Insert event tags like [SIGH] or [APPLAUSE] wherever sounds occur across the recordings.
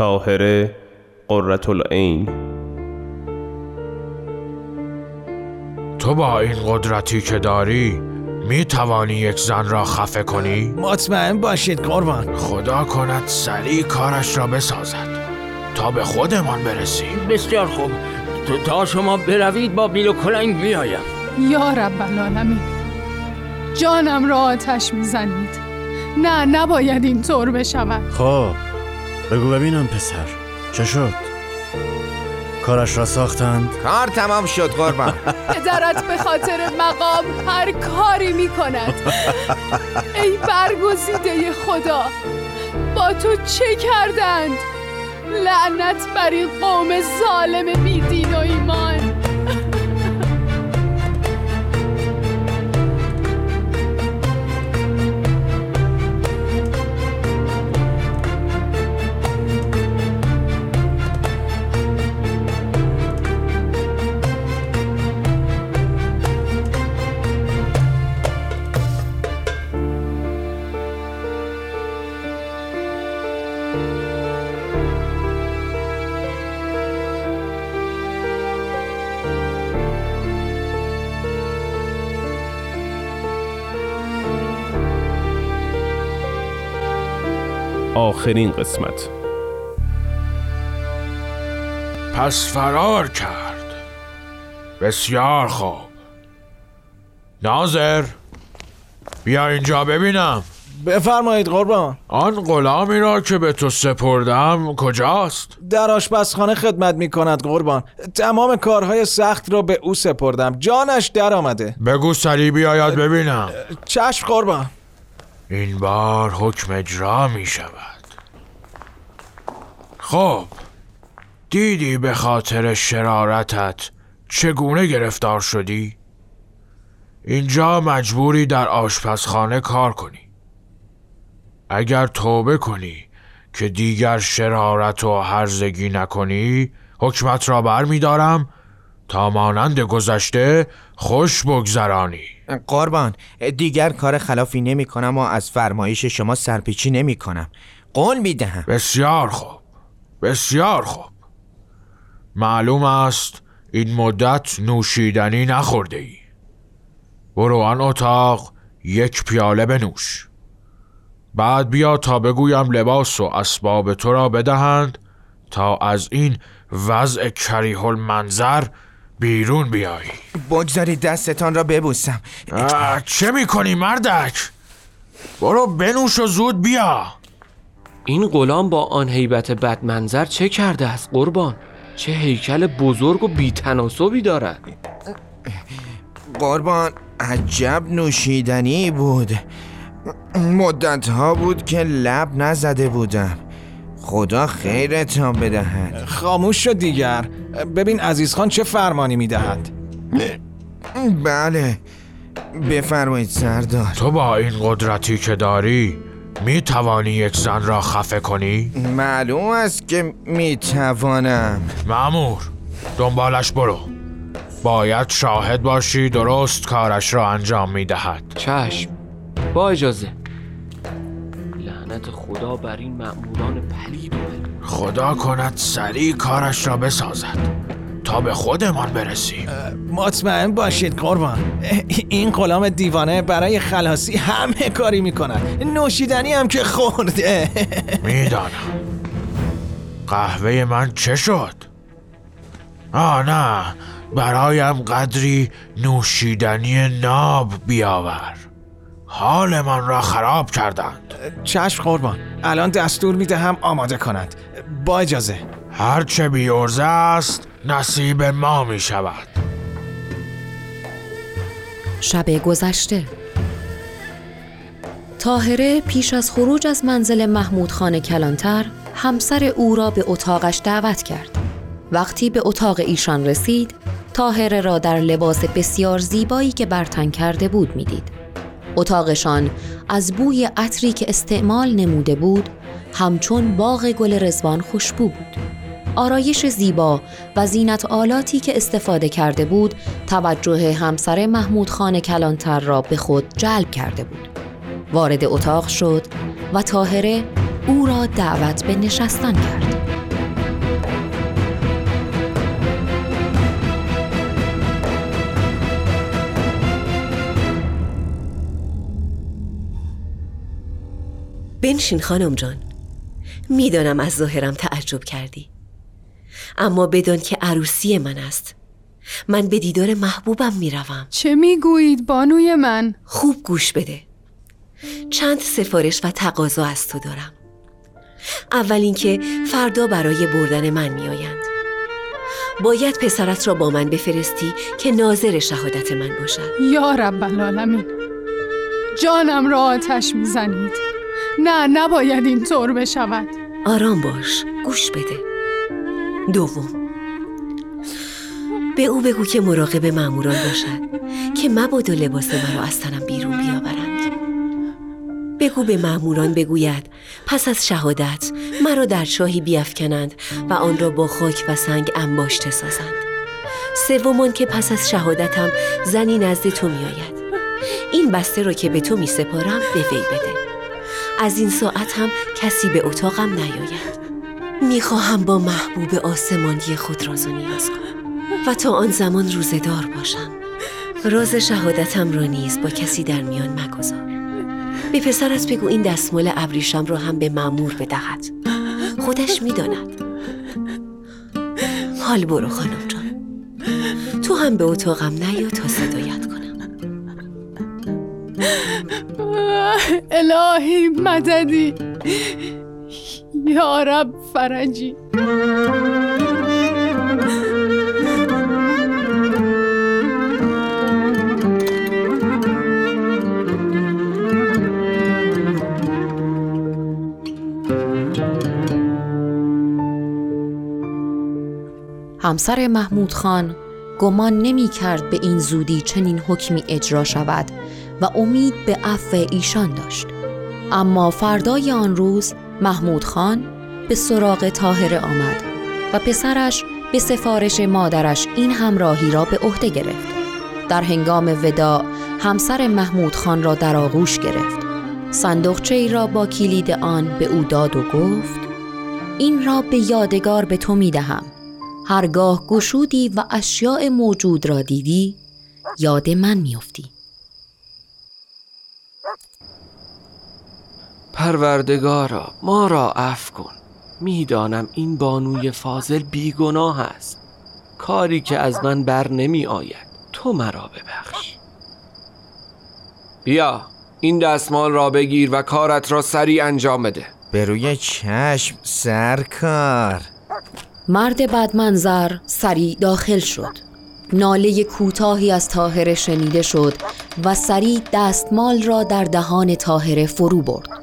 تاهره قررت العین. تو با این قدرتی که داری می توانی یک زن را خفه کنی؟ مطمئن باشید قربان. خدا کند سریع کارش را بسازد. تا به خودمان برسیم. بسیار خوب. تو تا شما بروید با بیل و کلنگ میایم یا رب العالمین جانم را آتش می‌زنید. نه نباید اینطور بشود. خب. بگو ببینم پسر. چه شد؟ کارش را ساختند؟ کار تمام شد قربان. [LAUGHS] پدرت به خاطر مقام هر کاری می کند ای برگزیده خدا با تو چه کردند؟ لعنت بر این قوم ظالم بی دین و ایمان. آخرین قسمت. پس فرار کرد. بسیار خوب. ناظر بیا اینجا ببینم. بفرمایید قربان. آن غلامی را که به تو سپردم کجاست؟ در آشپزخانه خدمت می کند قربان. تمام کارهای سخت را به او سپردم. جانش در آمده. بگو سریع بیاید ببینم. چشم قربان. این بار حکم اجرا می شود. خب دیدی به خاطر شرارتت چگونه گرفتار شدی؟ اینجا مجبوری در آشپزخانه کار کنی. اگر توبه کنی که دیگر شرارت و هرزگی نکنی حکمت را بر می دارم تا مانند گذشته خوش بگذرانی. قربان دیگر کار خلافی نمی کنم و از فرمایش شما سرپیچی نمی کنم قول می دهم بسیار خوب. بسیار خوب. معلوم است این مدت نوشیدنی نخورده ای برو آن اتاق یک پیاله بنوش. بعد بیا تا بگویم لباس و اسباب تو را بدهند تا از این وضع کریه المنظر بیرون بیایی. بگذارید دستتان را ببوسم. چه می‌کنی مردک؟ برو بنوش و زود بیا. این غلام با آن هیبت بدمنظر چه کرده است قربان؟ چه هیکل بزرگ و بیتناسبی دارد. قربان عجب نوشیدنی بود. مدت ها بود که لب نزده بودم. خدا خیرتان بدهد. خاموش شد دیگر. ببین عزیز خان چه فرمانی می دهد بله. بفرمایید سردار. تو با این قدرتی که داری می توانی یک زن را خفه کنی؟ معلوم است که می‌توانم. معمور دنبالش برو. باید شاهد باشی درست کارش را انجام می دهد چشم با اجازه. لعنت خدا بر این مأموران پلید. خدا کند سریع کارش را بسازد. تا به خودمان برسیم مطمئن باشید قربان. این غلام دیوانه برای خلاصی همه کاری می کند نوشیدنی هم که خورده. می‌دانم. قهوه من چه شد؟ آه نه. برایم قدری نوشیدنی ناب بیاور. حال من را خراب کردند. چشم قربان. الان دستور می دهم آماده کند. با اجازه. هرچه بیورزه است نصیب ما می شود شب گذشته تاهره پیش از خروج از منزل محمود خان کلانتر همسر او را به اتاقش دعوت کرد. وقتی به اتاق ایشان رسید، تاهره را در لباس بسیار زیبایی که برتن کرده بود می‌دید. اتاقشان از بوی عطری که استعمال نموده بود، همچون باغ گل رزوان خوشبو بود. آرایش زیبا و زینت آلاتی که استفاده کرده بود توجه همسر محمود خان کلانتر را به خود جلب کرده بود. وارد اتاق شد و تاهره او را دعوت به نشستن کرد. بنشین خانم جان. می‌دانم از ظاهرم تعجب کردی. اما بدان که عروسی من است. من به دیدار محبوبم می‌روم. چه می‌گویید بانوی من؟ خوب گوش بده. چند سفارش و تقاضا از تو دارم. اول اینکه فردا برای بردن من میآیند. باید پسرت را با من بفرستی که ناظر شهادت من باشد. یا رب العالمین جانم را آتش می‌زنید. نه نباید این طور بشود. آرام باش گوش بده. دوم. به او بگو که مراقب ماموران باشد که مبادا لباس مرا از تنم بیرون بیاورند. بگو به ماموران بگوید پس از شهادت مرا در چاهی بیافکنند و آن را با خاک و سنگ انباشته سازند. سومان که پس از شهادتم زنی نزد تو میآید. این بسته را که به تو می سپارم به وی بده. از این ساعت هم کسی به اتاقم نیاید. می‌خواهم با محبوب آسمانی خود راز و نیاز کنم و تا آن زمان روزدار باشم. راز شهادتم را نیز با کسی در میان مگذار. به پسرت بگو این دستمال ابریشم را هم به مامور بدهد. خودش می‌داند. حال برو خانم جان. تو هم به اتاقم نیا تا صدایت کنم. الهی مددی. یا رب فرجی. همسر محمود خان گمان نمی کرد به این زودی چنین حکمی اجرا شود و امید به عفو ایشان داشت. اما فردای آن روز محمود خان به سراغ تاهره آمد و پسرش به سفارش مادرش این همراهی را به عهده گرفت. در هنگام وداع همسر محمود خان را در آغوش گرفت. صندوقچه ای را با کلید آن به او داد و گفت این را به یادگار به تو می دهم هرگاه گشودی و اشیاء موجود را دیدی یاد من میافتی. پروردگارا ما را عفو کن. می‌دانم این بانوی فاضل بیگناه است. کاری که از من بر نمی آید. تو مرا ببخش. بیا این دستمال را بگیر و کارت را سریع انجام بده. به روی چشم سرکار. مرد بدمنظر سریع داخل شد. ناله کوتاهی از تاهره شنیده شد و سریع دستمال را در دهان تاهره فرو برد.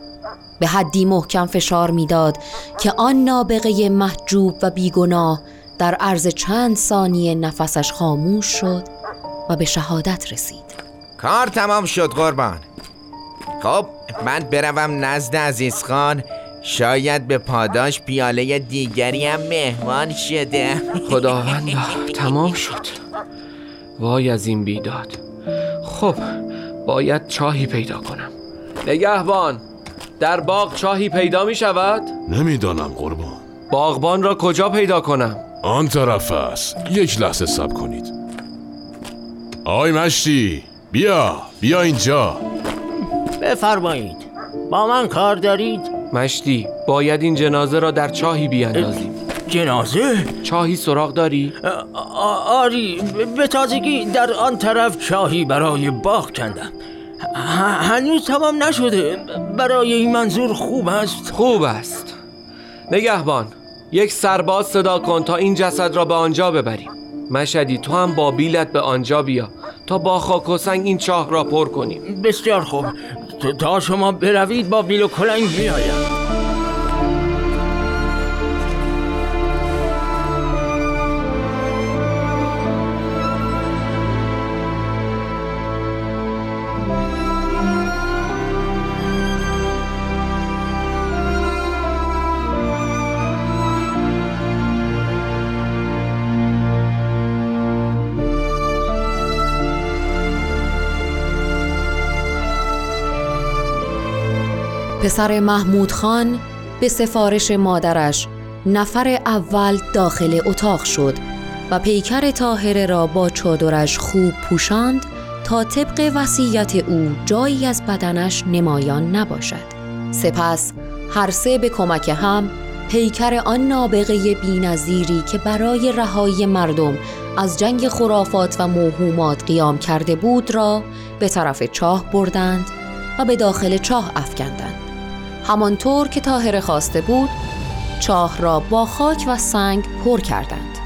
به حدی محکم فشار می‌داد که آن نابغه محجوب و بیگناه در عرض چند ثانیه نفسش خاموش شد و به شهادت رسید. کار تمام شد قربان. خب من بروم نزد عزیز خان. شاید به پاداش پیاله دیگری هم مهمان شده. خداوندا تمام شد. وای از این بیداد. خب باید چاهی پیدا کنم. نگهبان. در باغ چاهی پیدا می شود؟ نمی‌دانم قربان باغبان را کجا پیدا کنم؟ آن طرف است یک لحظه سب کنید آی مشتی بیا بیا اینجا بفرمایید با من کار دارید؟ مشتی باید این جنازه را در چاهی بیاندازیم جنازه؟ چاهی سراغ داری؟ آری به تازگی در آن طرف چاهی برای باغ کندم هنوز تمام نشده. برای این منظور خوب است. خوب است. نگهبان یک سرباز صدا کن تا این جسد را به آنجا ببریم. مشدی تو هم با بیلت به آنجا بیا تا با خاک و سنگ این چاه را پر کنیم. بسیار خوب. تا شما بروید با بیل و کلنگ میآیم. پسر محمود خان به سفارش مادرش نفر اول داخل اتاق شد و پیکر تاهره را با چادرش خوب پوشاند تا طبق وصیت او جایی از بدنش نمایان نباشد. سپس هر سه به کمک هم پیکر آن نابغه بینظیری که برای رهایی مردم از جنگ خرافات و موهومات قیام کرده بود را به طرف چاه بردند و به داخل چاه افکندند. همانطور که تاهره خواسته بود چاه را با خاک و سنگ پر کردند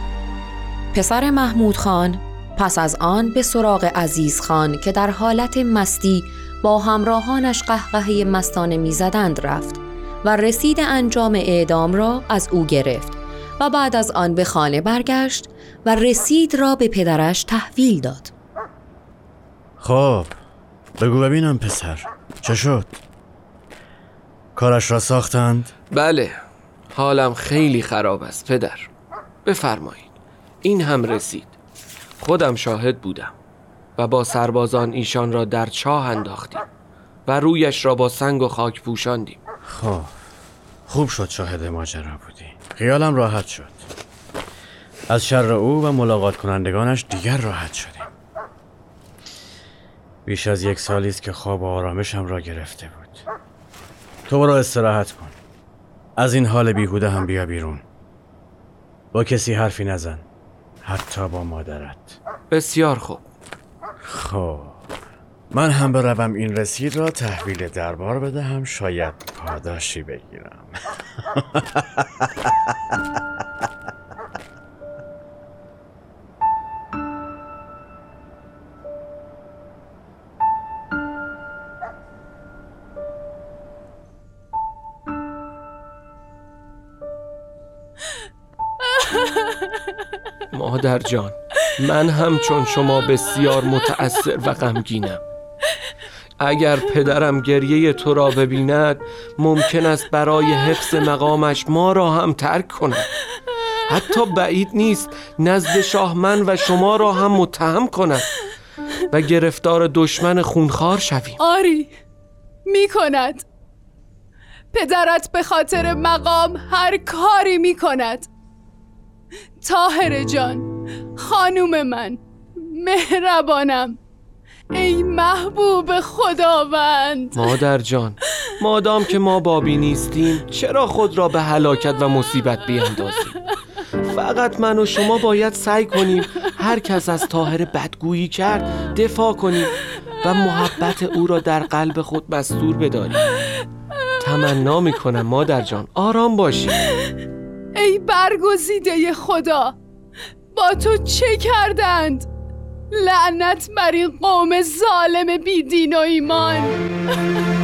پسر محمود خان پس از آن به سراغ عزیز خان که در حالت مستی با همراهانش قهقهه مستانه می‌زدند رفت و رسید انجام اعدام را از او گرفت و بعد از آن به خانه برگشت و رسید را به پدرش تحویل داد خب بگو ببینم پسر چه شد؟ کارش را ساختند؟ بله حالم خیلی خراب است پدر. بفرمایید. این هم رسید. خودم شاهد بودم و با سربازان ایشان را در چاه انداختیم و رویش را با سنگ و خاک پوشاندیم. خب خوب شد شاهد ماجرا بودی. خیالم راحت شد. از شر او و ملاقات کنندگانش دیگر راحت شدیم. بیش از یک سالی است که خواب و آرامشم را گرفته بود. تو برو استراحت کن. از این حال بیهوده هم بیا بیرون. با کسی حرفی نزن. حتی با مادرت. بسیار خوب. خب. من هم بروم این رسید را تحویل دربار بدهم. شاید پاداشی بگیرم. [LAUGHS] مادر جان من هم چون شما بسیار متأثر و غمگینم. اگر پدرم گریه تو را ببیند ممکن است برای حفظ مقامش ما را هم ترک کند. حتی بعید نیست نزد شاه من و شما را هم متهم کند و گرفتار دشمن خونخوار شویم. آری می کند. پدرت به خاطر مقام هر کاری می کند. تاهر جان خانوم من مهربانم. ای محبوب خداوند. مادر جان مادام که ما بابی نیستیم چرا خود را به هلاکت و مصیبت بیندازیم فقط من و شما باید سعی کنیم هر کس از تاهر بدگویی کرد دفاع کنیم و محبت او را در قلب خود مستور بداریم. تمنا می‌کنم مادر جان. آرام باشی. ای برگزیده خدا با تو چه کردند؟ لعنت بر این قوم ظالم بیدین و ایمان. [LAUGHS]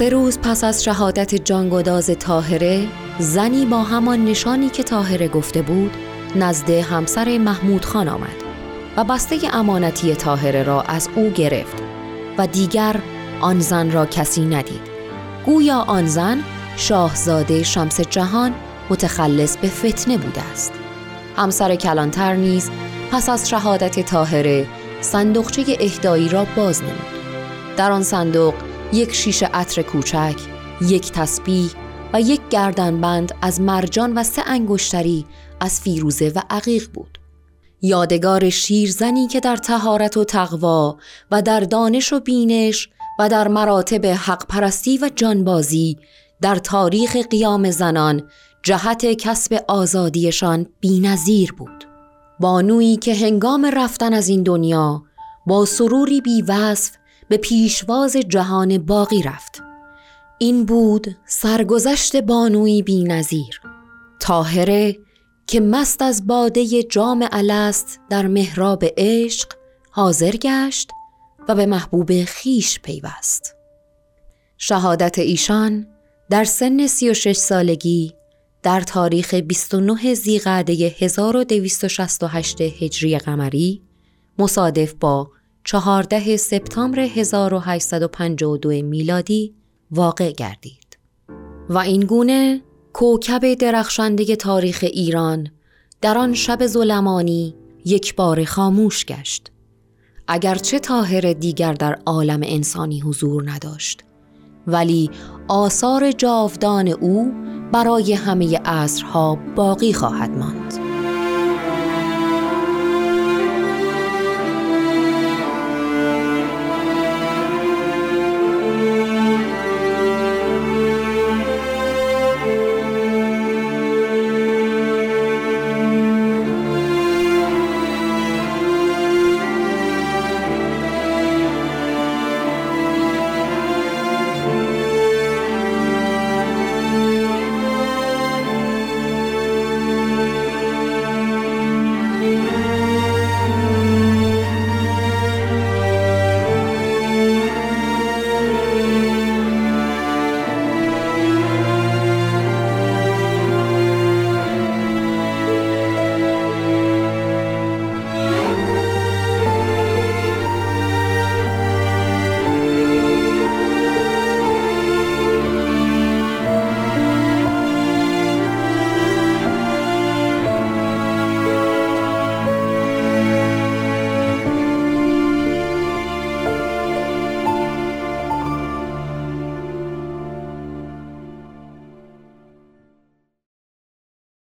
سه روز پس از شهادت جانگداز تاهره زنی با همان نشانی که تاهره گفته بود نزد همسر محمود خان آمد و بسته امانتی تاهره را از او گرفت و دیگر آن زن را کسی ندید. گویا آن زن شاهزاده شمس جهان متخلص به فتنه بوده است. همسر کلانتر نیز پس از شهادت تاهره صندوقچه اهدایی را باز نمود. در آن صندوق یک شیشه عطر کوچک، یک تسبیح و یک گردنبند از مرجان و سه انگشتری از فیروزه و عقیق بود. یادگار شیرزنی که در تهارت و تقوا و در دانش و بینش و در مراتب حق پرستی و جانبازی در تاریخ قیام زنان جهت کسب آزادیشان بینظیر بود بانویی که هنگام رفتن از این دنیا با سروری بیوصف به پیشواز جهان باقی رفت. این بود سرگذشت بانوی بی نظیر تاهره که مست از باده جام الست در محراب عشق حاضر گشت و به محبوب خیش پیوست. شهادت ایشان در سن 36 سالگی در تاریخ 29 زیقعده 1268 هجری قمری مصادف با 14 سپتامبر 1852 میلادی واقع گردید. و این گونه کوکب درخشنده تاریخ ایران در آن شب ظلمانی یک بار خاموش گشت. اگرچه طاهر دیگر در عالم انسانی حضور نداشت ولی آثار جاودان او برای همه عصرها باقی خواهد ماند.